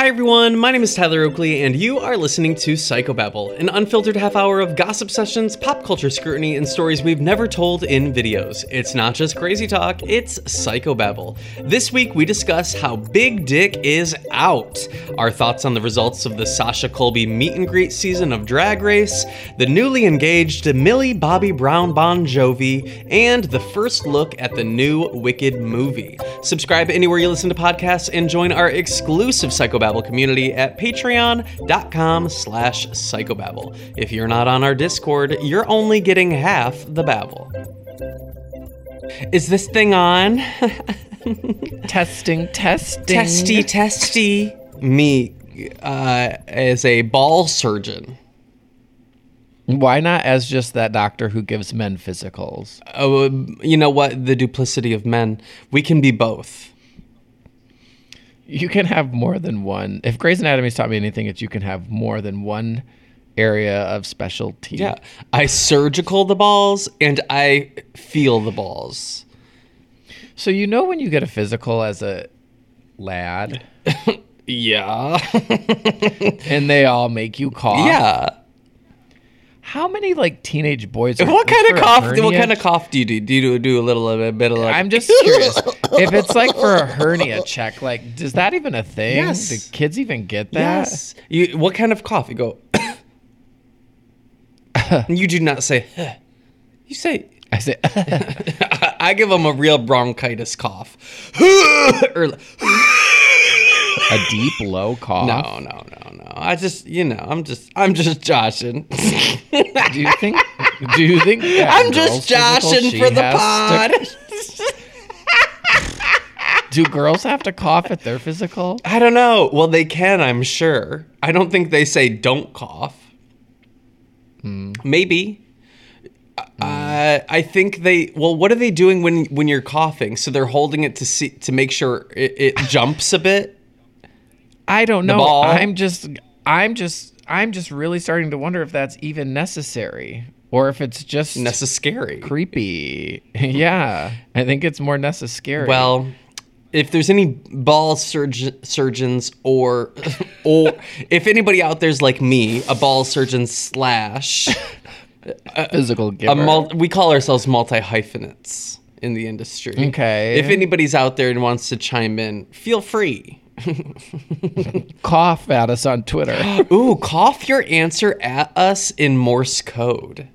Hi everyone, my name is Tyler Oakley, and you are listening to Psychobabble, an unfiltered half hour of gossip sessions, pop culture scrutiny, and stories we've never told in videos. It's not just crazy talk, it's Psychobabble. This week we discuss how Big Dick is out, our thoughts on the results of the Sasha Colby meet and greet season of Drag Race, the newly engaged Millie Bobby Brown Bon Jovi, and the first look at the new Wicked movie. Subscribe anywhere you listen to podcasts and join our exclusive Psychobabble community at patreon.com slash psychobabble. If you're not on our Discord, you're only getting half the babble. Is this thing on? testing, testing. testy, testy. Me uh, as a ball surgeon. Why not as just that doctor who gives men physicals? Oh, you know what? The duplicity of men. We can be both. You can have more than one. If Grey's Anatomy's taught me anything, it's you can have more than one area of specialty. Yeah. I surgical the balls and I feel the balls. So you know when you get a physical as a lad Yeah. and they all make you cough. yeah. How many like teenage boys? Are, What kind of cough? What kind of cough do you do? Do you do, do a little a bit of like? I'm just curious. if it's like for a hernia check, like, does that even a thing? Yes. Do kids even get that? yes. You what kind of cough? You go. you do not say. You say. I say, I give them a real bronchitis cough. or, a deep low cough. no, no, no, no. I just, you know, I'm just, I'm just joshing. Do you think? Do you think? I'm just joshing for the pod. to- do girls have to cough at their physical? I don't know. Well, they can, I'm sure. I don't think they say don't cough. Maybe. Uh, I think they. Well, what are they doing when when you're coughing? So they're holding it to see to make sure it, it jumps a bit. I don't know. I'm just. I'm just. I'm just really starting to wonder if that's even necessary, or if it's just necessary. creepy. yeah, I think it's more necessary. Well, if there's any ball surg- surgeons or or if anybody out there's like me, a ball surgeon slash uh, physical giver. a mul- we call ourselves multi hyphenates in the industry. Okay. If anybody's out there and wants to chime in, feel free. cough at us on Twitter. Ooh, cough your answer at us in Morse code.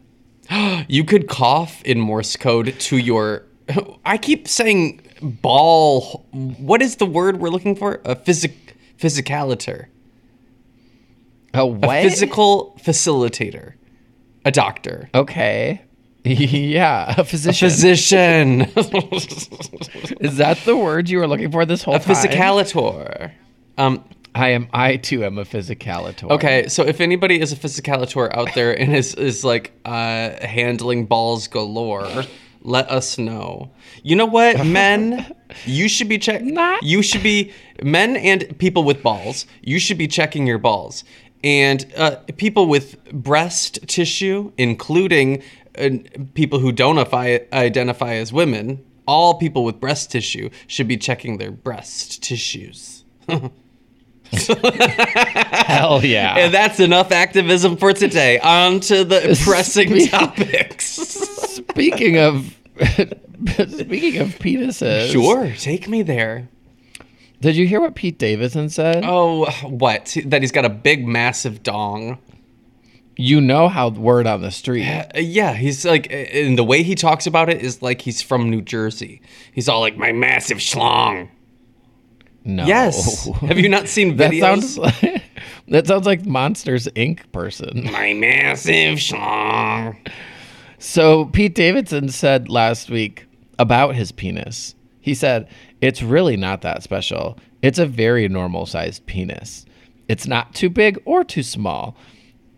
you could cough in Morse code to your. I keep saying ball. What is the word we're looking for? A physic physicaliter. A A what? physical facilitator. A doctor. Okay. Yeah, a physician. Physician. Is that the word you were looking for this whole time? a time? physicalitor. Um, I am. I too am a physicalitor. Okay, so if anybody is a physicalitor out there and is is like uh, handling balls galore, let us know. You know what, men, you should be check. Not- You should be men and people with balls. You should be checking your balls, and uh, people with breast tissue, including uh, people who don't ify- identify as women. All people with breast tissue should be checking their breast tissues. Hell yeah. And that's enough activism for today. On to the pressing Speak- topics. speaking of speaking of penises. Sure, take me there. Did you hear what Pete Davidson said? Oh, what? That he's got a big, massive dong. You know how word on the street. Uh, yeah, he's like, and the way he talks about it is like he's from New Jersey. He's all like, my massive schlong. No. Yes. Have you not seen that videos? sounds like that sounds like Monsters Inc. person. my massive schlong. So Pete Davidson said last week about his penis. He said, "It's really not that special. It's a very normal sized penis. It's not too big or too small.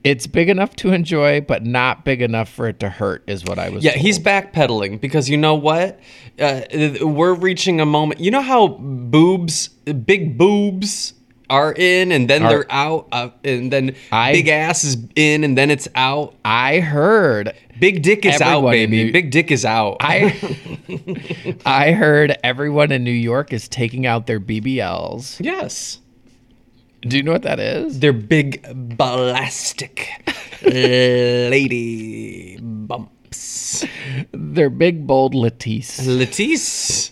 It's big enough to enjoy, but not big enough for it to hurt." Is what I was. Yeah, he's backpedaling because you know what? Uh, we're reaching a moment. You know how boobs, big boobs, are in and then Are- they're out, uh, and then I- big ass is in and then it's out. I heard. Big dick is out, baby. New- Big dick is out. I I heard everyone in New York is taking out their BBLs. yes. Do you know what that is? They're big ballastic lady bumps. They're big, bold Latisse. Latisse.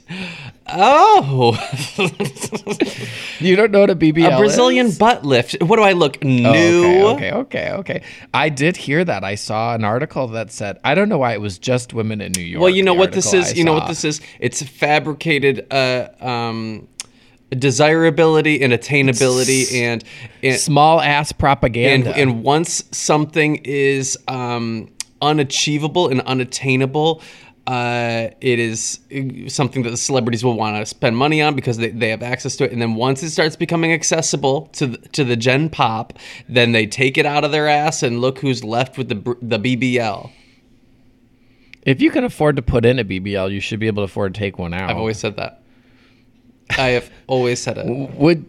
Oh, You don't know what a BBL a Brazilian is? butt lift. What do I look new? Oh, okay, okay, okay, okay. I did hear that. I saw an article that said I don't know why it was just women in New York. Well, you know what this is. I You know what this is. It's fabricated uh, um, desirability and attainability, and and Small ass propaganda. and once something is um, unachievable and unattainable. Uh, it is uh, something that the celebrities will want to spend money on because they, they have access to it. And then once it starts becoming accessible to the, to the Gen Pop, then they take it out of their ass and look who's left with the the BBL. if you can afford to put in a BBL, you should be able to afford to take one out. I've always said that. I have always said it. would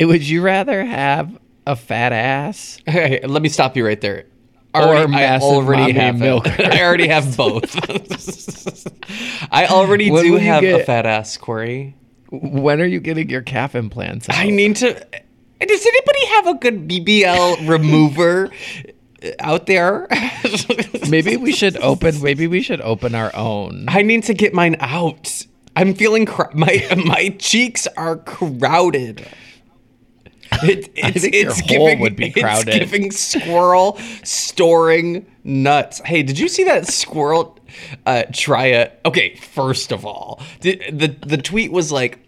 would you rather have a fat ass? Okay, let me stop you right there. Or Already, I massive already mommy have milk. it. I already have both. I already do will you have a get- fat ass, Korey. When are you getting your calf implants? Out? I need to. Does anybody have a good BBL remover out there? maybe we should open. Maybe we should open our own. I need to get mine out. I'm feeling cr- my my cheeks are crowded. It, it's, it's giving, would be it's giving squirrel storing nuts. Hey, did you see that squirrel uh, try it? Okay, first of all, the, the the tweet was like,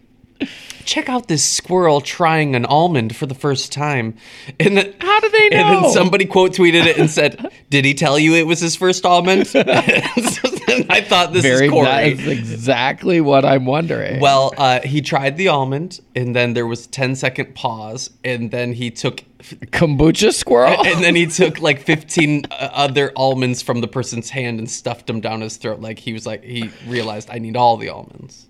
check out this squirrel trying an almond for the first time, and then How do they And then somebody quote tweeted it and said, "Did he tell you it was his first almond?" and I thought this Very. is Korey. That is exactly what I'm wondering. Well, uh, he tried the almond, and then there was 10 second pause, and then he took, kombucha squirrel. and then he took like 15 uh, other almonds from the person's hand and stuffed them down his throat. Like he was like he realized I need all the almonds.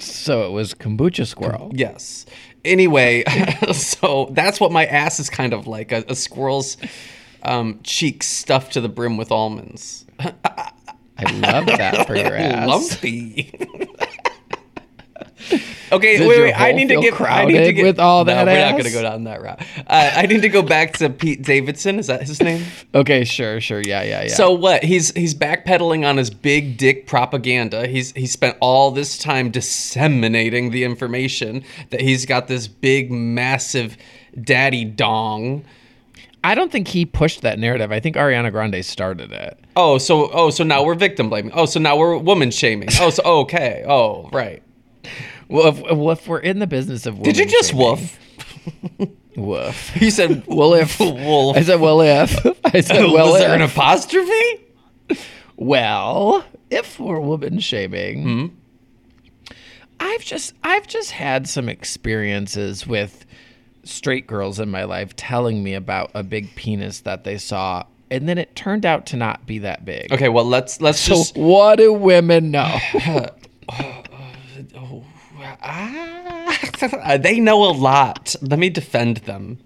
So it was kombucha squirrel. Yes. Anyway, so that's what my ass is kind of like a, a squirrel's um, cheeks stuffed to the brim with almonds. I love that for your ass. Lumpy. okay, Did wait, wait. I need to get. I need to crowded get with all no, that We're not going to go down that route. Uh, I need to go back to Pete Davidson. Is that his name? Okay, sure, sure, yeah, yeah, yeah. So what? He's he's backpedaling on his big dick propaganda. He's he spent all this time disseminating the information that he's got this big, massive daddy dong. I don't think he pushed that narrative. I think Ariana Grande started it. Oh, so oh, so now we're victim blaming. Oh, so now we're woman shaming. Oh, so okay. Oh, right. Well, if, well, if we're in the business of Did you just shaming- woof? Woof. He said, Well, if wolf. I said, well, if I said, well, was there an if. apostrophe? well, if we're woman shaming, Hmm? I've just I've just had some experiences with straight girls in my life telling me about a big penis that they saw, and then it turned out to not be that big. Okay, well let's let's So just what do women know? Ah, they know a lot. Let me defend them.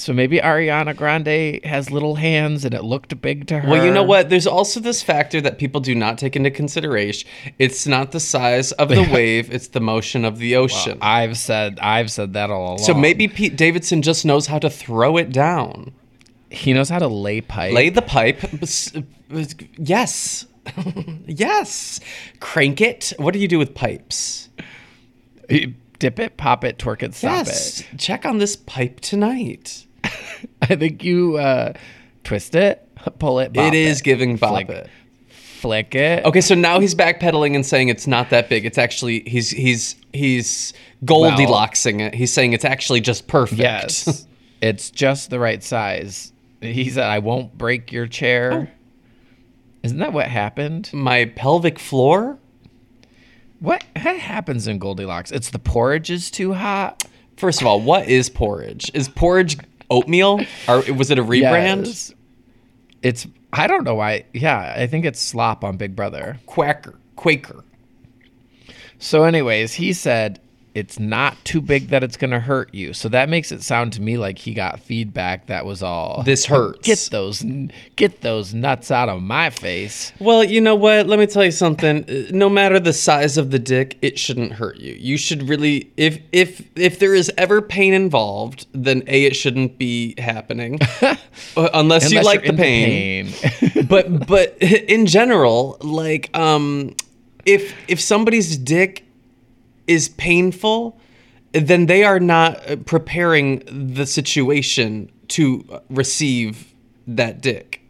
So maybe Ariana Grande has little hands and it looked big to her. Well, you know what? There's also this factor that people do not take into consideration. It's not the size of the wave; it's the motion of the ocean. I've said I've said that all along. so maybe Pete Davidson just knows how to throw it down, he knows how to lay pipe. lay the pipe. Yes, yes. Crank it. What do you do with pipes? You Dip it, pop it, twerk it, stop yes. Check on this pipe tonight. I think you uh, twist it, pull it. It is giving bop Flick. it. Flick it. Okay, so now he's backpedaling and saying it's not that big. It's actually he's he's he's Goldilocksing it. He's saying it's actually just perfect. Yes. it's just the right size. He said, I won't break your chair. Oh. Isn't that what happened? My pelvic floor? What what happens in Goldilocks? It's the porridge is too hot. First of all, what is porridge? Is porridge oatmeal? Or was it a rebrand? Yes. It's I don't know why. Yeah, I think it's slop on Big Brother. Quacker. Quaker. So, anyways, he said it's not too big that it's gonna hurt you. So that makes it sound to me like he got feedback that was all This hurts. Get those get those nuts out of my face. Well, you know what? Let me tell you something. No matter the size of the dick, it shouldn't hurt you. You should really if if if there is ever pain involved, then A it shouldn't be happening. Uh, unless, you like the pain. pain. but but in general, like um if if somebody's dick is painful, then they are not uh, preparing the situation to receive that dick.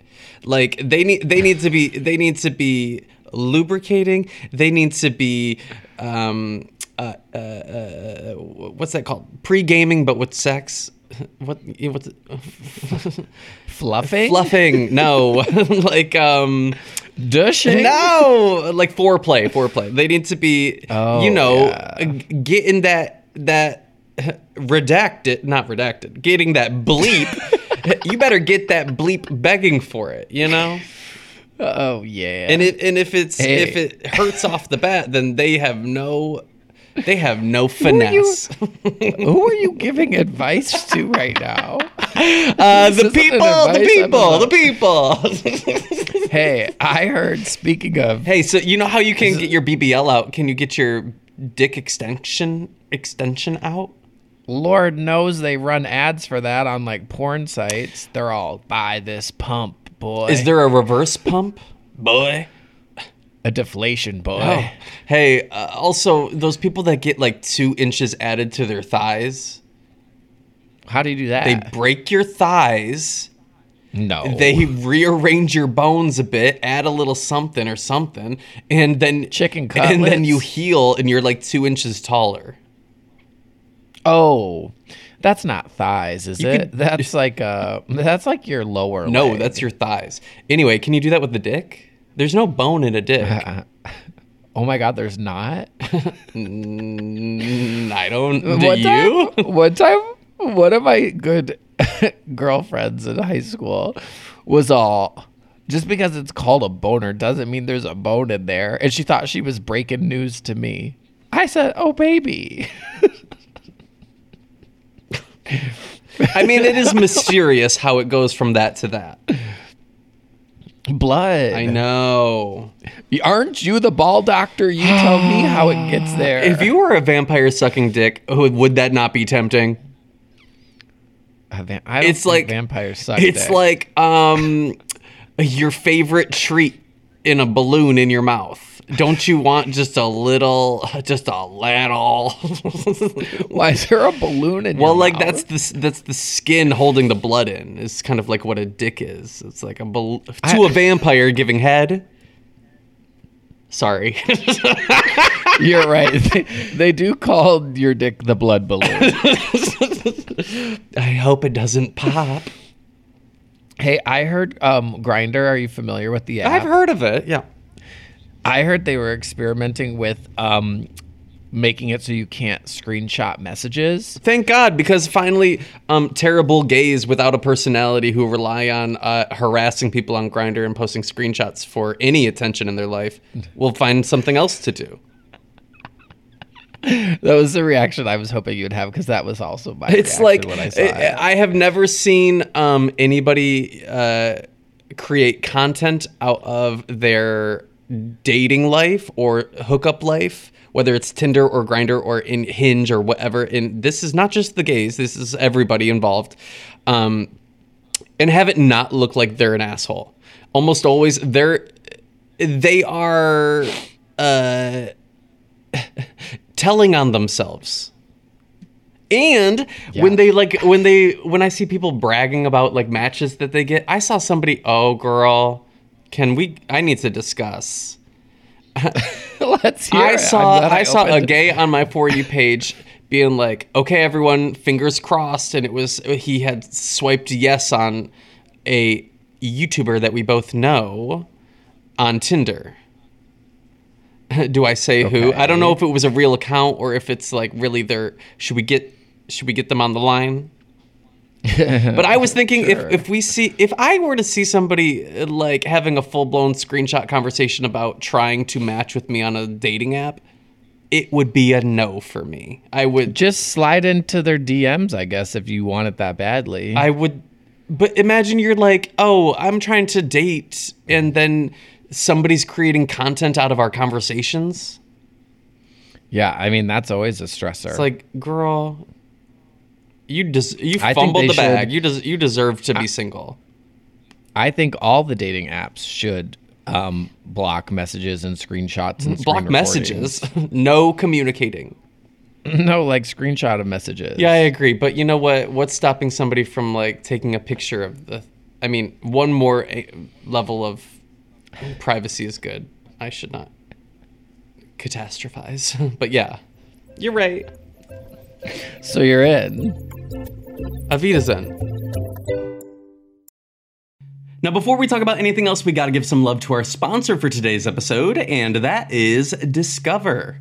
Like they need they need to be they need to be lubricating. They need to be um uh, uh, uh, what's that called? Pre gaming, but with sex. What? What's it? Fluffing? Fluffing? No, like um, Dushing? no, like foreplay. Foreplay. They need to be, Oh, you know, yeah. getting that that redacted, not redacted, getting that bleep. you better get that bleep begging for it. You know. Oh yeah. And it and if it's Hey. if it hurts off the bat, then they have no they have no are you- finesse. Who are you giving advice to right now? Uh, the This isn't people, the people, the people. hey, I heard speaking of hey, so you know how you can get your BBL out? Can you get your dick extension extension out? Lord knows they run ads for that on like porn sites. They're all buy this pump, boy. Is there a reverse pump, boy? a deflation boy? Oh, hey. Uh, also, those people that get like two inches added to their thighs, How do you do that? they break your thighs. no. They rearrange your bones a bit, add a little something or something, and then Chicken and then you heal, and you're like two inches taller. oh, that's not thighs, is it? could- that's like uh, that's like your lower. No, leg. that's your thighs. Anyway, can you do that with the dick? There's no bone in a dick. Oh my God, there's not. I don't. Do one you? Time, one time, one of my good girlfriends in high school was all. Just because it's called a boner doesn't mean there's a bone in there. And she thought she was breaking news to me. I said, "Oh, baby." I mean, it is mysterious how it goes from that to that. Blood. I know. Aren't you the ball doctor? You tell me how it gets there. If you were a vampire sucking dick, would would that not be tempting? Va- I It's like vampires suck. It's dick. like um your favorite treat in a balloon in your mouth. Don't you want just a little, just a little? why is there a balloon in well, your like mouth? that's the that's the skin holding the blood in. It's kind of like what a dick is. It's like a bal- to I- a vampire giving head. Sorry. You're right. They, they do call your dick the blood balloon. I hope it doesn't pop. hey, I heard um Grindr. Are you familiar with the app? I've heard of it. Yeah. I heard they were experimenting with um making it so you can't screenshot messages. Thank God, because finally, um, terrible gays without a personality who rely on uh, harassing people on Grindr and posting screenshots for any attention in their life will find something else to do. that was the reaction I was hoping you'd have because that was also my. It's like when I saw I, it. I have never seen um, anybody uh, create content out of their dating life or hookup life, whether it's Tinder or Grindr or in Hinge or whatever. And this is not just the gays; this is everybody involved. Um, and have it not look like they're an asshole. Almost always, they're they are uh, telling on themselves. And when they like when they when I see people bragging about like matches that they get, I saw somebody, "Oh girl, can we I need to discuss." Let's hear. I it. Saw glad I, saw a gay on my for you page being like, "Okay, everyone, fingers crossed," and it was he had swiped yes on a YouTuber that we both know on Tinder. Do I say who? I don't know if it was a real account or if it's like really their. Should we get should we get them on the line? But I was thinking Sure. if if we see if I were to see somebody like having a full blown screenshot conversation about trying to match with me on a dating app, it would be a no for me. I would Just slide into their DMs, I guess, if you want it that badly. I would but imagine you're like, "Oh, I'm trying to date," and then somebody's creating content out of our conversations. yeah, I mean that's always a stressor. It's like, girl, you des- you I fumbled the bag. should- You des- you deserve to be single. I think all the dating apps should um, block messages and screenshots and Block screen messages, no communicating. no, like screenshot of messages. Yeah, I agree. But you know what? What's stopping somebody from like taking a picture of the? I mean, one more eh, level of privacy is good. I should not catastrophize. but yeah, you're right. So you're in. Avita Zen. Now, before we talk about anything else, we got to give some love to our sponsor for today's episode, and that is Discover.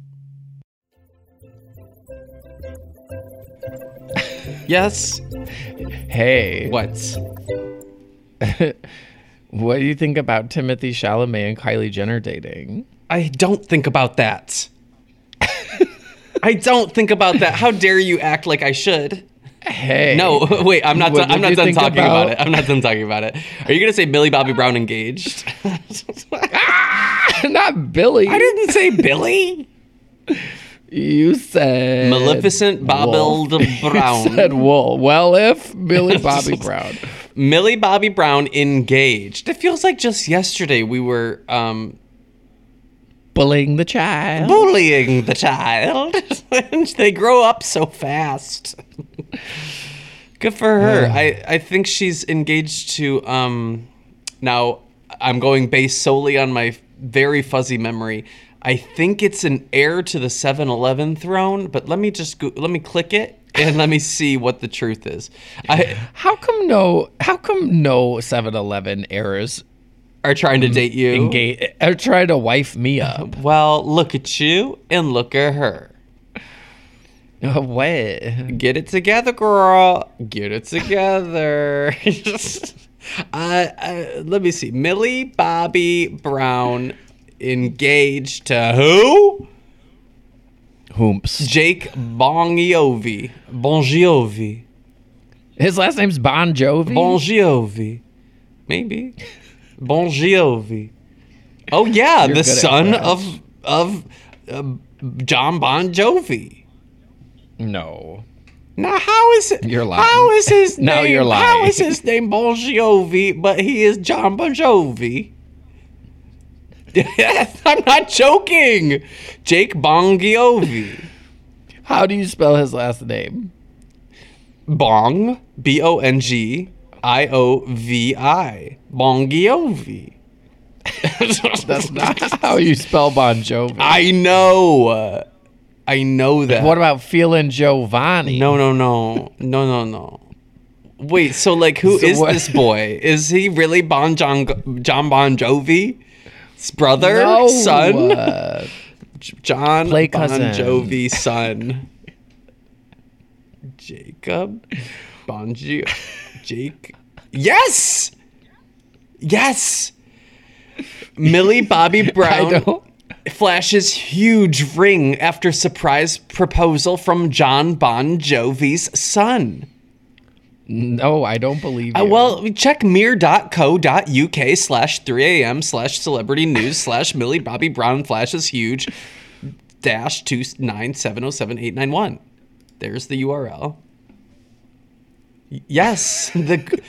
Yes. Hey, What? what do you think about Timothée Chalamet and Kylie Jenner dating? I don't think about that. I don't think about that. How dare you act like I should? Hey, No, wait. I'm not. Done, I'm not done talking about? about- it. I'm not done talking about it. Are you gonna say Millie Bobby Brown engaged? Ah, not Billy. I didn't say Billy. You said Maleficent Bobbled Wolf. Brown. You said wool. Well, if Billy Bobby Brown. Millie Bobby Brown engaged. It feels like just yesterday we were um, bullying the child. bullying the child. and they grow up so fast. Good for her. I, I think she's engaged to um now I'm going based solely on my very fuzzy memory. I think it's an heir to the 7-Eleven throne, but let me just go, let me click it and let me see what the truth is. I How come no? How come no 7-Eleven errors are trying to date you. engage are trying to wife me up? Well, look at you and look at her. Oh, what? Get it together, girl. Get it together. I, I, uh, uh, let me see. Millie Bobby Brown engaged to who? Hoomps. Jake Bongiovi. Bongiovi. His last name's Bon Jovi. Bongiovi. Maybe. Bongiovi. Oh yeah, You're the son of of uh, John Bon Jovi. no. Now, how is it? You're lying. How is his name? Now you're lying. is his name Bon Jovi, but he is John Bon Jovi? I'm not joking. Jake Bon Jovi. How do you spell his last name? Bong, B O N G I O V I. Bongiovi. That's not how you spell Bon Jovi. I know. I know that. What about feeling Giovanni? No, no, no. No, no, no. Wait, so like who is So what- this boy? Is he really Bon John, John Bon Jovi? Brother? No, Son? uh, John Play Bon cousin. Jovi son. Jacob Bon Jo- Jake. Yes. Yes. Millie Bobby Brown flashes huge ring after surprise proposal from John Bon Jovi's son. No, I don't believe you. Uh, well, check mirror.co.uk slash 3am slash celebrity news slash Millie Bobby Brown flashes huge dash 29707-891. There's the URL. Yes, the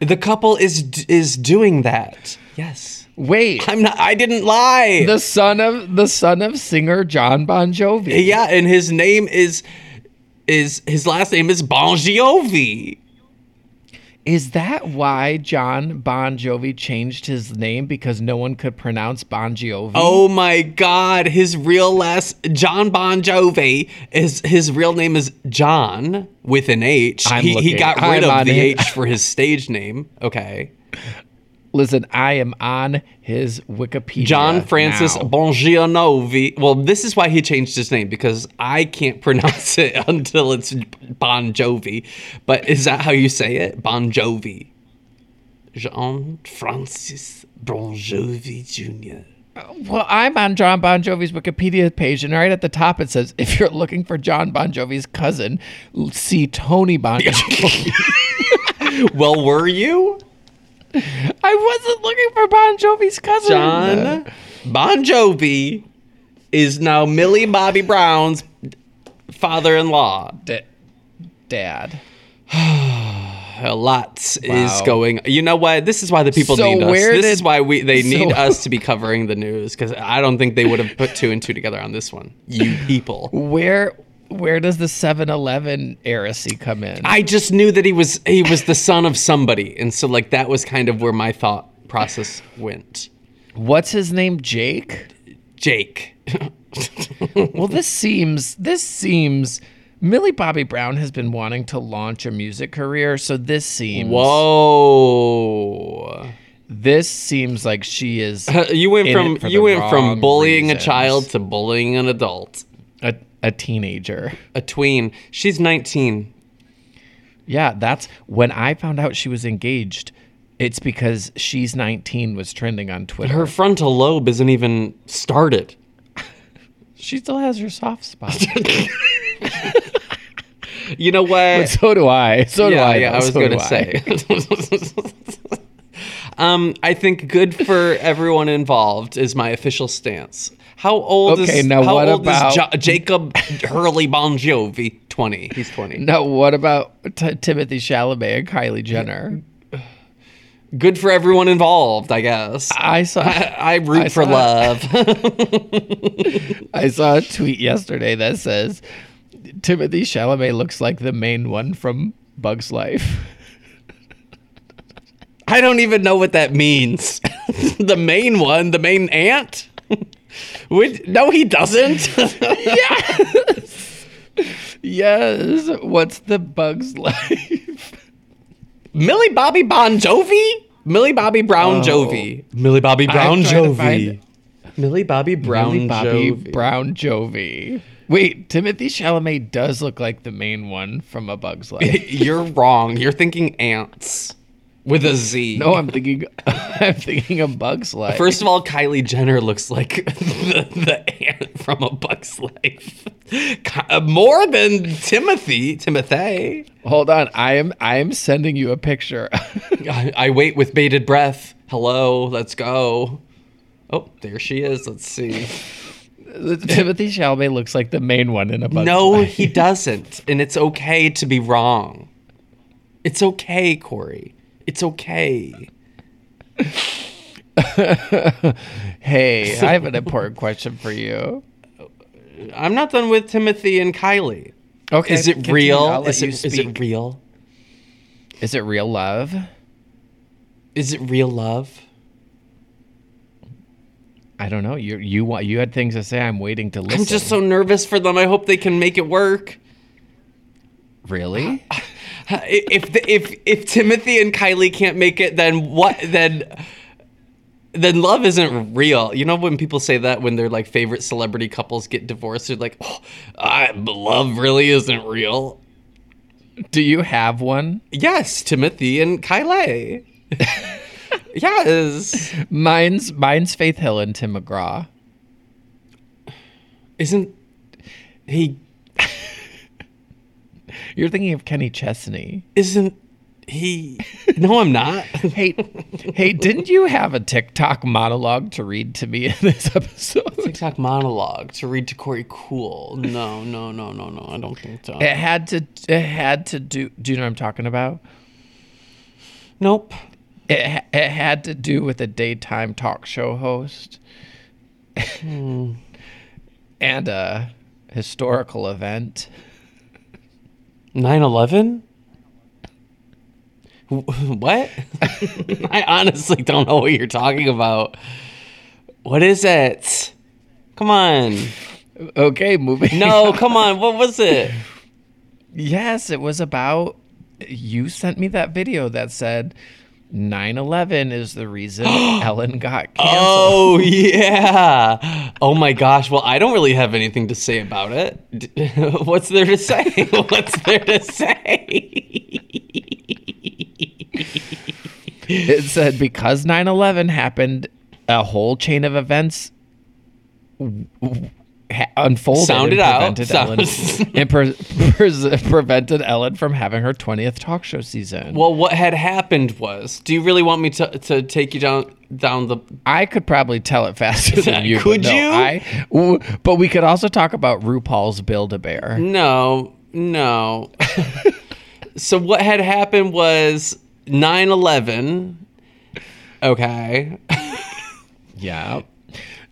the couple is is doing that. Yes. wait. I'm not I didn't lie. the son of the son of singer John Bon Jovi. yeah, and his name is is his last name is Bon Jovi. Is that why John Bon Jovi changed his name because no one could pronounce Bon Jovi? Oh my god, his real last John Bon Jovi is his real name is John with an H. I'm he, he got I'm rid of the it. H for his stage name. Okay. listen, I am on his Wikipedia. John Francis now. Bongianovi. Well, this is why he changed his name because I can't pronounce it until it's Bon Jovi. But is that how you say it? Bon Jovi. Jean Francis Bon Jovi Jr. Well, I'm on John Bon Jovi's Wikipedia page, and right at the top it says, "If you're looking for John Bon Jovi's cousin, see Tony Bon Jovi." Well, were you? I wasn't looking for Bon Jovi's cousin. John Bon Jovi is now Millie Bobby Brown's father-in-law. D- Dad. A lot is going. You know what? This is why the people So need us. where This did- is why we they need so- us to be covering the news because I don't think they would have put two and two together on this one. You people. Where where does the 7-Eleven heresy come in? I just knew that he was he was the son of somebody, and so like that was kind of where my thought process went. What's his name? Jake. Jake. Well, this seems this seems Millie Bobby Brown has been wanting to launch a music career, so this seems Whoa. this seems like she is You went from you went from bullying a child to bullying an adult. A, teenager. A tween. She's 19. Yeah, that's when I found out she was engaged. It's because she's 19 was trending on Twitter. Her frontal lobe isn't even started. she still has her soft spot. You know but what? so do I. So do I. yeah, though. I was So going to say. um, I think good for everyone involved is my official stance. How old Okay, is now how what old about- is jo- Jacob Hurley Bon Jovi? 20. He's 20. Now what about T- Timothée Chalamet and Kylie Jenner? Good for everyone involved, I guess. I saw I root I for saw- love. I saw a tweet yesterday that says Timothée Chalamet looks like the main one from Bug's Life. I don't even know what that means. the main one, the main ant? Which, no, he doesn't. yes. Yes. What's the Bug's Life? Millie Bobby Bon Jovi? Millie Bobby Brown Oh. Jovi. Millie Bobby Brown I'm trying to find Jovi. Millie Bobby Brown Millie Bobby Jovi. Brown Jovi. Wait, Timothée Chalamet does look like the main one from A Bug's Life. You're wrong. You're thinking ants with a Z. no, I'm thinking I'm thinking of Bug's Life. First of all, Kylie Jenner looks like the, the ant from a Bug's Life. Uh, More than Timothy. Timothy. Hold on, I am I am sending you a picture. I, I wait with bated breath. Hello, let's go. Oh, there she is. Let's see. Timothée Chalamet looks like the main one in A Bug's no, Life. he doesn't. And it's okay to be wrong. It's okay, Korey. It's okay. Hey, I have an important question for you. I'm not done with Timothy and Kylie. Okay. Is it real? Is it, is it real? Is it real love? Is it real love? I don't know. You you want you had things to say. I'm waiting to listen. I'm just so nervous for them. I hope they can make it work. really. If the, if if Timothy and Kylie can't make it, then what? Then then love isn't real. You know when people say that when their like favorite celebrity couples get divorced, they're like, "Oh, I, love really isn't real." Do you have one? Yes, Timothy and Kylie. yes. Mine's mine's Faith Hill and Tim McGraw. Isn't he? You're thinking of Kenny Chesney. Isn't he? No, I'm not. Hey, hey, didn't you have a TikTok monologue to read to me in this episode? TikTok monologue to read to Korey Kuhl. No, no, no, no, no. I don't think so. It had to. It had to do. Do you know what I'm talking about? Nope. It it had to do with a daytime talk show host Hmm. and a historical event. 9 11? What? I honestly don't know what you're talking about. What is it? Come on. Okay, moving. No, come on. What was it? Yes, it was about. You sent me that video that said 9 11 is the reason Ellen got oh, canceled. Oh, yeah. Oh my gosh. Well, I don't really have anything to say about it. What's there to say? What's there to say? It said because 9 11 happened, a whole chain of events ha- unfolded Sound it out. prevented Sound- Ellen and pre- pres- prevented Ellen from having her 20th talk show season. Well, what had happened was, do you really want me to, to take you down down the I could probably tell it faster than you. Could no, you? I, w- but we could also talk about RuPaul's Build a Bear. No, no. so what had happened was 9/11. Okay. Yeah.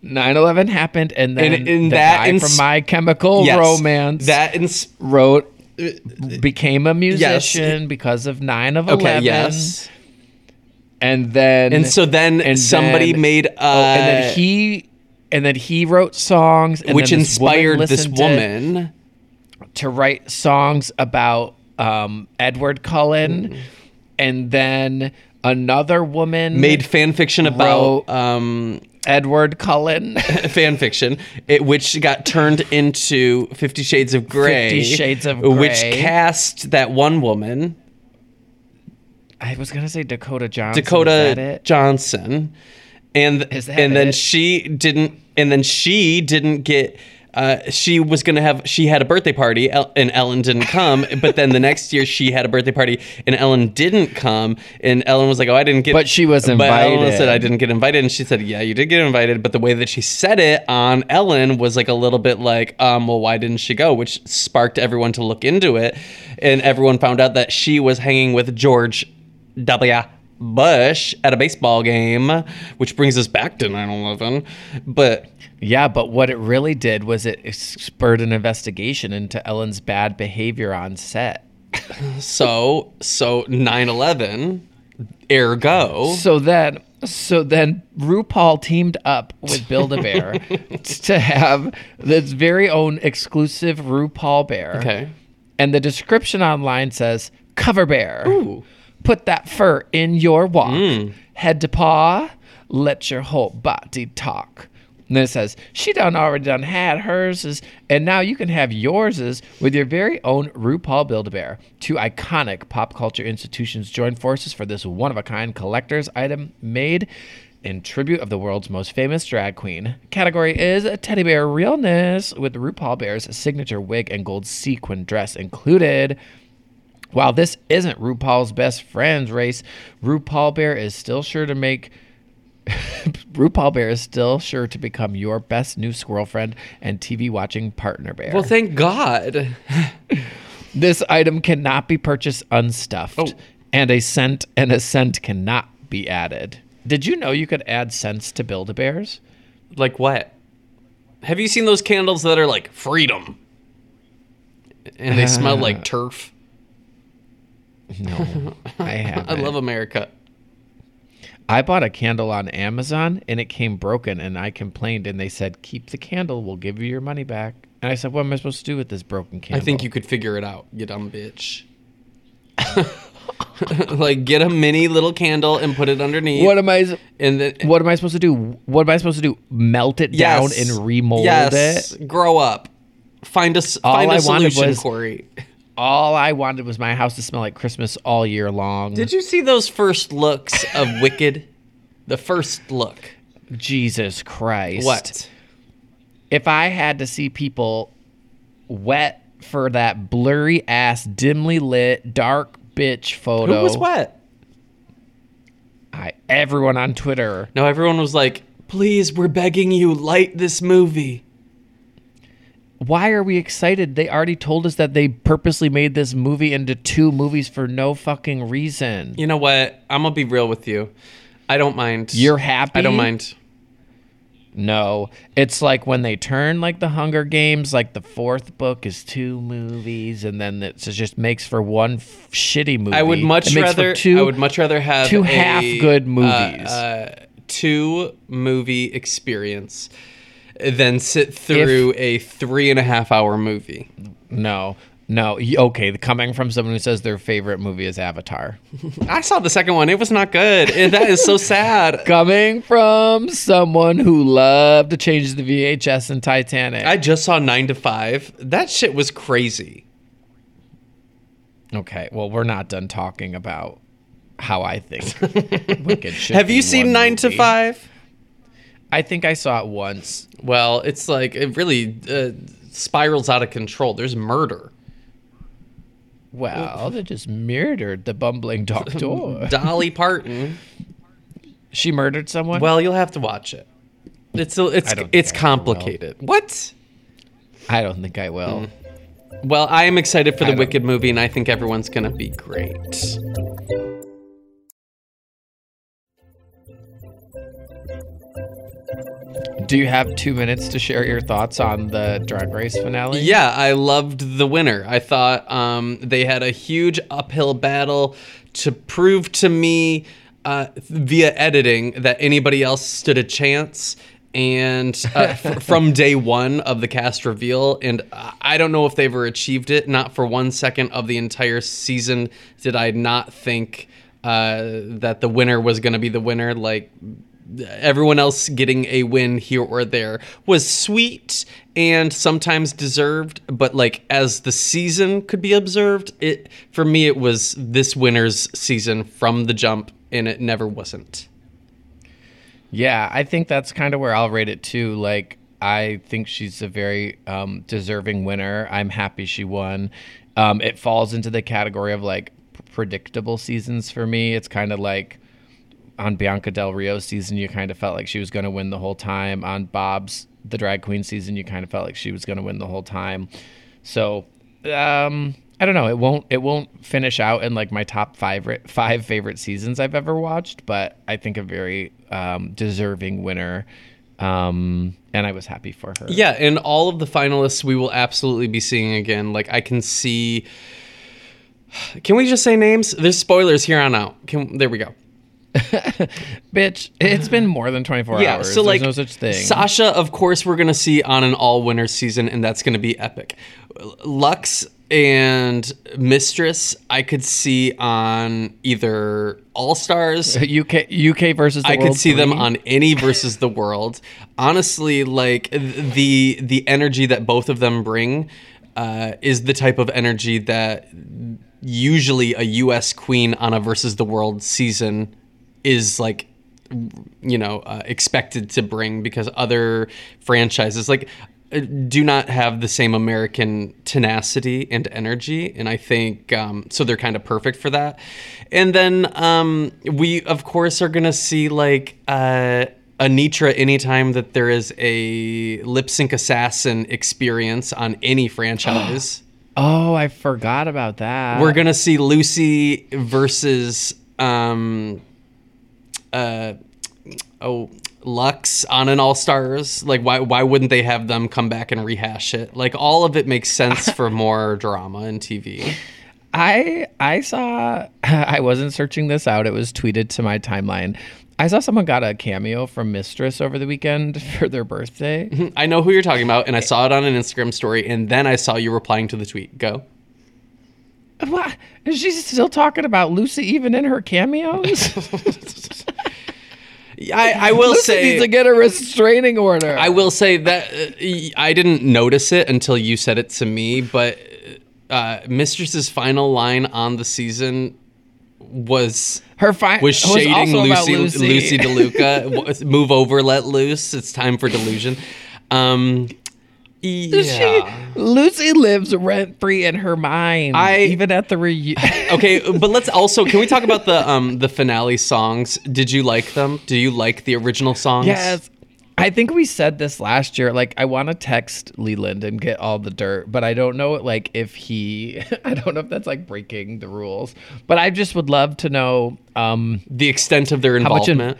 9/11 happened, and then And- and the that ins- from My Chemical Yes. Romance That ins- wrote became a musician because of 9 of 11. Yes. And then And so then and somebody then- made uh oh, and then he and then he wrote songs and which this woman inspired this listened to- woman. to write songs about um, Edward Cullen, Mm. and then another woman made fan fiction about Wrote- um Edward Cullen. fan fiction, it, which got turned into Fifty Shades of Grey. Fifty Shades of Which cast that one woman, I was gonna say Dakota Johnson. Dakota it? Johnson, and and then she didn't, and then she didn't get. Uh, she was gonna have. She had a birthday party, El- and Ellen didn't come. but then the next year, she had a birthday party, and Ellen didn't come. And Ellen was like, "Oh, I didn't get." But she was invited. But Ellen said, "I didn't get invited," and she said, "Yeah, you did get invited." But the way that she said it on Ellen was like a little bit like, um, "Well, why didn't she go?" Which sparked everyone to look into it, and everyone found out that she was hanging with George W. Bush at a baseball game, which brings us back to 9 11. But Yeah, but what it really did was it spurred an investigation into Ellen's bad behavior on set. so, so 9 11, ergo. So then, so then RuPaul teamed up with Build a Bear to have this very own exclusive RuPaul bear. Okay. And the description online says cover bear. Ooh. Put that fur in your walk. Mm. Head to paw. Let your whole body talk. And then it says, she done already done had hers, is, and now you can have yours with your very own RuPaul Build-A-Bear. Two iconic pop culture institutions join forces for this one-of-a-kind collector's item made in tribute of the world's most famous drag queen. Category is teddy bear realness with RuPaul Bear's signature wig and gold sequin dress included. While this isn't RuPaul's best friends race, RuPaul Bear is still sure to make RuPaul Bear is still sure to become your best new squirrel friend and TV watching partner bear. Well, thank God. this item cannot be purchased unstuffed, Oh. and a scent and a scent cannot be added. Did you know you could add scents to Build-A-Bears? Like what? Have you seen those candles that are like freedom? And they smell like turf. No, I haven't. I love America. I bought a candle on Amazon and it came broken, and I complained, and they said, "Keep the candle. We'll give you your money back." And I said, "What am I supposed to do with this broken candle?" I think you could figure it out, you dumb bitch. like get a mini little candle and put it underneath. What am I? and then What am I supposed to do? What am I supposed to do? Melt it down and remold yes. it? Grow up. Find a All find a I solution, was- Korey. All I wanted was my house to smell like Christmas all year long. Did you see those first looks of Wicked? The first look. Jesus Christ! What? if I had to see people wet for that blurry ass, dimly lit, dark bitch photo? Who was wet? I, everyone on Twitter. No, everyone was like, "Please, we're begging you, light this movie." Why are we excited? They already told us that they purposely made this movie into two movies for no fucking reason. You know what? I'm gonna be real with you. I don't mind. You're happy? I don't mind. No, it's like when they turn like the Hunger Games, like the fourth book is two movies, and then it just makes for one f- shitty movie. I would much It makes for rather. two. I would much rather have two a, half-good uh, movies. Uh, two movie experience than sit through a three and a half hour movie. no, no. Okay, coming from someone who says their favorite movie is Avatar. I saw the second one. It was not good. That is so sad. coming from someone who loved to change the VHS and Titanic. I just saw nine to five. That shit was crazy. okay, well, we're not done talking about how I think Wicked Have you seen nine to five? I think I saw it once. Well, it's like it really uh, spirals out of control. There's murder. Well, they just murdered the bumbling doctor. Dolly Parton. she murdered someone. Well, you'll have to watch it. It's a, it's it's think I ever will. complicated. What? I don't think I will. Well, I am excited for the Wicked movie, and I think everyone's gonna be great. Do you have two minutes to share your thoughts on the Drag Race finale? Yeah, I loved the winner. I thought um, they had a huge uphill battle to prove to me uh, via editing that anybody else stood a chance. And uh, f- from day one of the cast reveal, and I- don't know if they ever achieved it. Not for one second of the entire season did I not think uh, that the winner was going to be the winner. Like everyone else getting a win here or there was sweet and sometimes deserved but like as the season could be observed it for me it was this winner's season from the jump and it never wasn't Yeah, I think that's kind of where I'll rate it too. Like, I think she's a very um, deserving winner. I'm happy she won. Um, it falls into the category of like predictable seasons for me. It's kind of like on Bianca Del Rio's season, you kind of felt like she was going to win the whole time. On Bob's the drag queen season, you kind of felt like she was going to win the whole time. So, um, I don't know. It won't. It won't finish out in like my top five five favorite seasons I've ever watched, but I think a very um, deserving winner. Um, and I was happy for her. yeah and all of the finalists we will absolutely be seeing again like i can see can we just say names there's spoilers here on out can there we go bitch. It's been more than twenty four yeah hours. so like There's no such thing. sasha of course we're gonna see on an all winner season and that's gonna be epic luxx and mistress i could see on either all stars UK UK versus the I could see them on any versus the world. Honestly, like the the energy that both of them bring uh, is the type of energy that usually a U.S. queen on a versus the world season is like you know uh, expected to bring because other franchises like uh, do not have the same American tenacity and energy, and I think um, so. They're kind of perfect for that. And then um, we, of course, are gonna see like uh, Anetra anytime that there is a lip sync assassin experience on any franchise. Oh, I forgot about that. We're gonna see Loosey versus um, uh, oh Luxx on an All Stars? Like, why why wouldn't they have them come back and rehash it? Like, all of it makes sense for more drama in TV. I I saw I wasn't searching this out. It was tweeted to my timeline. I saw someone got a cameo from Mistress over the weekend for their birthday. I know who you're talking about, and I saw it on an Instagram story, and then I saw you replying to the tweet. Go. What? Is she still talking about Loosey even in her cameos? I, I will Loosey say needs to get a restraining order. I will say that uh, I didn't notice it until you said it to me, but uh, Mistress's final line on the season was her fi- was was shading also about Loosey Loosey LaDuca. Move over, let loose. It's time for delusion. Um, yeah. She, Loosey lives rent free in her mind. I- even at the reunion. okay, but let's also can we talk about the um the finale songs? Did you like them? Do you like the original songs? yes. I think we said this last year. Like, I want to text Leland and get all the dirt, but I don't know, like, if he, I don't know if that's like breaking the rules. But I just would love to know, um, The extent of their How much in- involvement.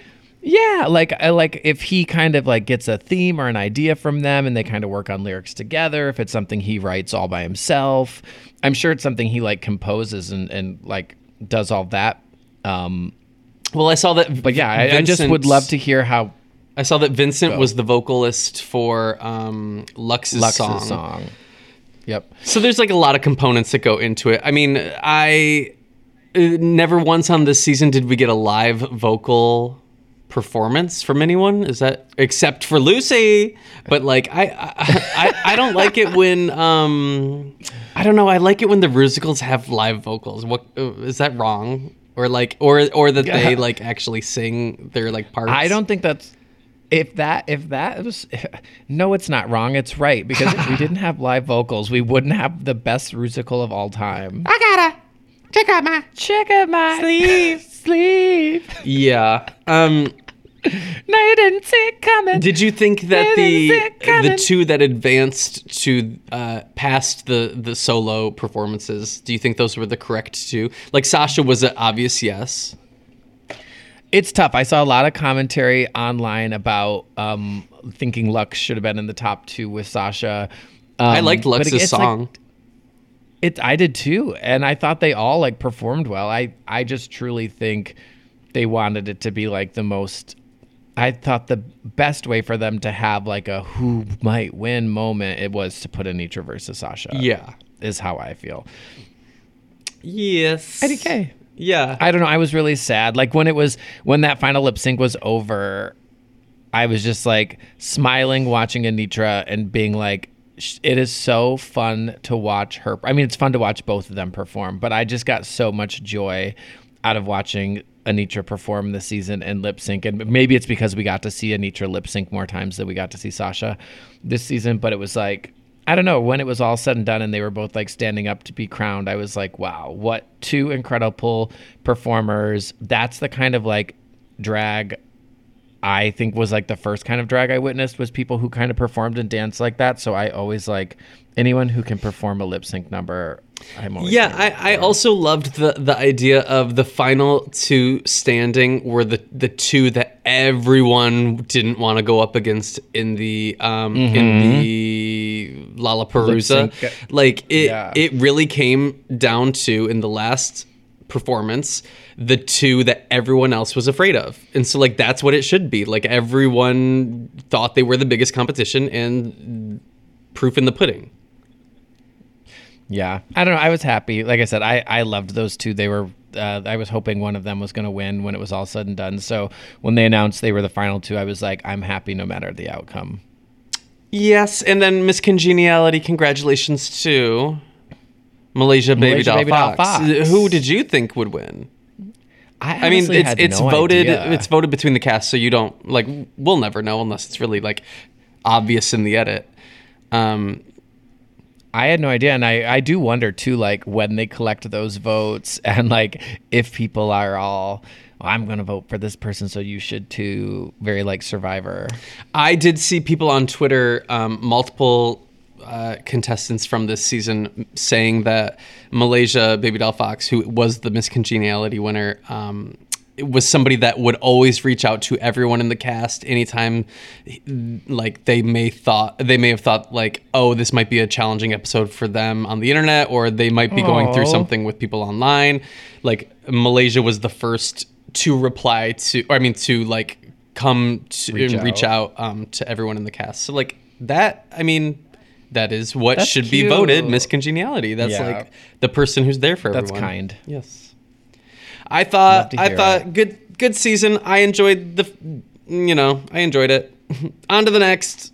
Yeah, like, I like if he kind of like gets a theme or an idea from them, and they kind of work on lyrics together. If it's something he writes all by himself, I'm sure it's something he like composes and and like does all that. Um, well, I saw that. but yeah, I, I just would love to hear how I saw that Vincint Go. was the vocalist for um, Luxx's, Luxx's song. song. Yep. So there's like a lot of components that go into it. I mean, I uh, never once on this season did we get a live vocal performance from anyone. Is that except for Loosey? But like, I I, I, I don't like it when um I don't know. I like it when the musicals have live vocals. What uh, that wrong? Or like, or or that they like actually sing their like parts. I don't think that's if that if that was no, it's not wrong. It's right because if we didn't have live vocals, we wouldn't have the best musical of all time. I gotta check out my Check out my sleeve, sleeve. yeah. Um. No, you didn't see it coming. Did you think that Didn't the the two that advanced to uh, past the the solo performances? Do you think those were the correct two? Like Sasha was an obvious yes. It's tough. I saw a lot of commentary online about um, thinking Luxx should have been in the top two with Sasha. Um, I liked but Luxx's it's like- song. It I did too, and I thought they all like performed well. I I just truly think they wanted it to be like the most. I thought the best way for them to have like a who might win moment it was to put Anetra versus Sasha. yeah. is how I feel. Yes. IDK. Yeah. I don't know. I was really sad. Like when it was when that final lip sync was over, I was just like smiling watching Anitra and being like, it is so fun to watch her. I mean, it's fun to watch both of them perform, but I just got so much joy out of watching Anetra perform this season and lip sync. And maybe it's because we got to see Anetra lip sync more times than we got to see Sasha this season. But it was like, I don't know, when it was all said and done and they were both like standing up to be crowned, I was like, wow, what two incredible performers. That's the kind of like drag I think was like the first kind of drag I witnessed was people who kind of performed and danced like that. So I always like anyone who can perform a lip sync number. I'm always Yeah, I, I also loved the the idea of the final two standing were the the two that everyone didn't want to go up against in the um in the Lollapalooza. Lip sync. Like it Yeah. it really came down to in the last performance the two that everyone else was afraid of. And so like that's what it should be. Like everyone thought they were the biggest competition and proof in the pudding. Yeah, I don't know. I was happy. Like I said, I I loved those two. They were. Uh, I was hoping one of them was going to win when it was all said and done. So when they announced they were the final two, I was like, I'm happy no matter the outcome. Yes, and then Miss Congeniality, congratulations to Malaysia Baby, Malaysia Doll, Baby Doll Fox. Fox. Who did you think would win? I, I mean, it's it's no voted idea. it's voted between the cast, so you don't like we'll never know unless it's really like obvious in the edit. Um, I had no idea, and I I do wonder too, like when they collect those votes, and like if people are all. "Well, I'm going to vote for this person, so you should too. Very like Survivor. I did see people on Twitter, um, multiple uh, contestants from this season, saying that Malaysia Babydoll Foxx, who was the Miss Congeniality winner, um, was somebody that would always reach out to everyone in the cast anytime like they may thought they may have thought like oh this might be a challenging episode for them on the internet or they might be going through something with people online. Like malaysia was the first to reply to or i mean to like come to Reach and reach out. out um, to everyone in the cast. So like that i mean that is what That's should be voted cute. miss congeniality that's Yeah. like the person who's there for That's everyone kind. yes I thought I thought good good season. I enjoyed the you know, I enjoyed it. On to the next.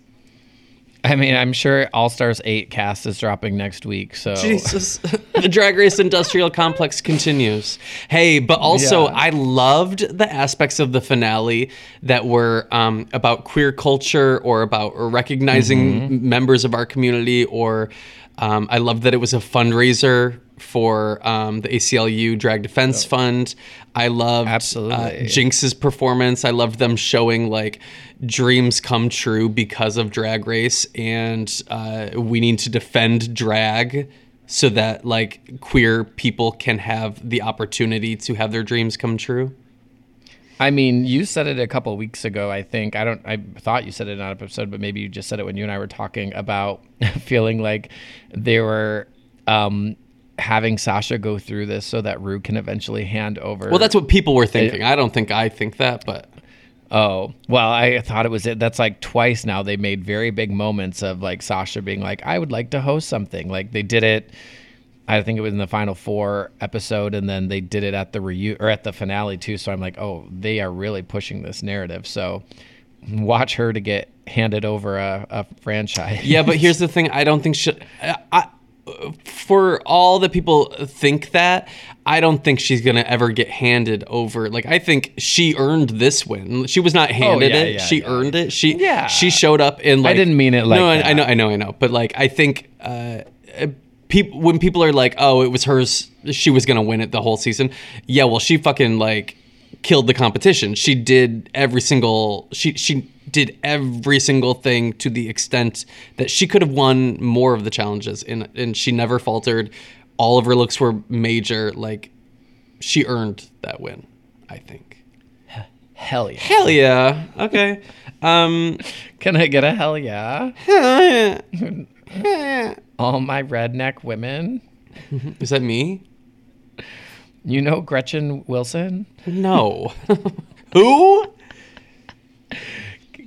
I mean, I'm sure All Stars 8 cast is dropping next week. So Jesus. the Drag Race Industrial Complex continues. Hey, but also Yeah. I loved the aspects of the finale that were um, about queer culture or about recognizing Mm-hmm. members of our community or um, I loved that it was a fundraiser for um, the ACLU Drag Defense Fund. I loved uh, Absolutely. Jinkx's performance. I loved them showing like dreams come true because of Drag Race, and uh, we need to defend drag so that like queer people can have the opportunity to have their dreams come true. I mean, you said it a couple weeks ago. I think I don't. I thought you said it in an episode, but maybe you just said it when you and I were talking about feeling like they were um, having Sasha go through this so that Rue can eventually hand over. Well, that's what people were thinking. I don't think I think that, but Oh, well, I thought it was it. That's like twice now they made very big moments of like Sasha being like, I would like to host something. Like they did it, I think it was in the final four episode, and then they did it at the reu or at the finale too. So I'm like, oh, they are really pushing this narrative. So watch her to get handed over a, a franchise. Yeah, but here's the thing. I don't think she. I, I, for all the people think that, I don't think she's gonna ever get handed over. Like I think she earned this win. She was not handed Oh, yeah, it. yeah, she yeah. earned it. She Yeah. She showed up in like. I didn't mean it like No, I, I know, I know, I know. But like, I think. Uh, People, when people are like, "Oh, it was hers," she was gonna win it the whole season. Yeah, well, she fucking like killed the competition. She did every single she she did every single thing to the extent that she could have won more of the challenges and and she never faltered. All of her looks were major. Like she earned that win, I think. hell yeah. Hell yeah. Okay. Um Can I get a hell yeah? All my redneck women. is that me? You know Gretchen Wilson? No. Who?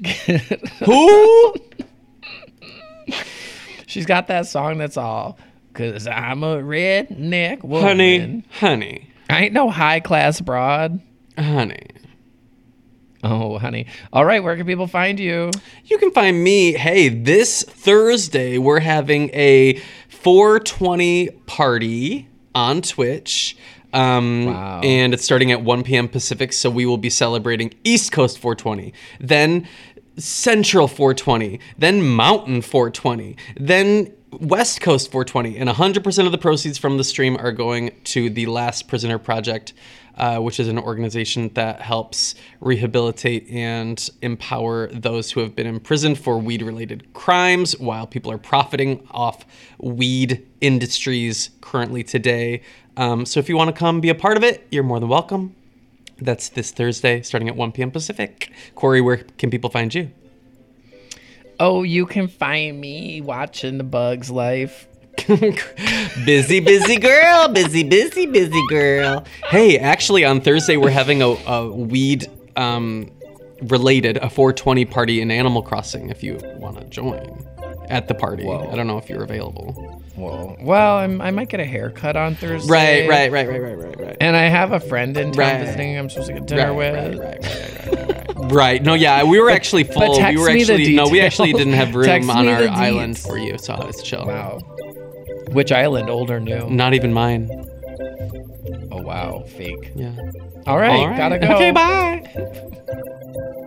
Who? She's got that song that's all cause I'm a redneck woman. Honey, honey, I ain't no high class broad. honey. Oh, honey. All right, where can people find you? You can find me. Hey, this Thursday we're having a 420 party on Twitch. Um, Wow. And it's starting at 1 p.m. Pacific, so we will be celebrating East Coast 420, then Central 420, then Mountain 420, then West Coast 420, and 100% of the proceeds from the stream are going to the Last Prisoner Project, uh, which is an organization that helps rehabilitate and empower those who have been imprisoned for weed related crimes while people are profiting off weed industries currently today. Um, so if you want to come be a part of it, you're more than welcome. That's this Thursday starting at 1 p.m. Pacific. Korey, where can people find you? Oh, you can find me watching The Bugs Life. busy, busy girl. Busy, busy, busy girl. Hey, actually, on Thursday, we're having a, a weed um, related, a 420 party in Animal Crossing if you want to join at the party. Whoa. I don't know if you're available. Whoa. Well, I'm, I might get a haircut on Thursday. Right, right, right, right, right, right, right. And I have a friend in town Right. visiting. I'm supposed to get dinner Right, with. right, right, right, right, right, right. No, yeah, we were actually but full. We text were me the actually no, we actually didn't have room Text on our island for you, so it's chill. Wow. Which island, old or new? Not even mine. Oh wow, fake. Yeah. All right, All right. gotta go. Okay, bye.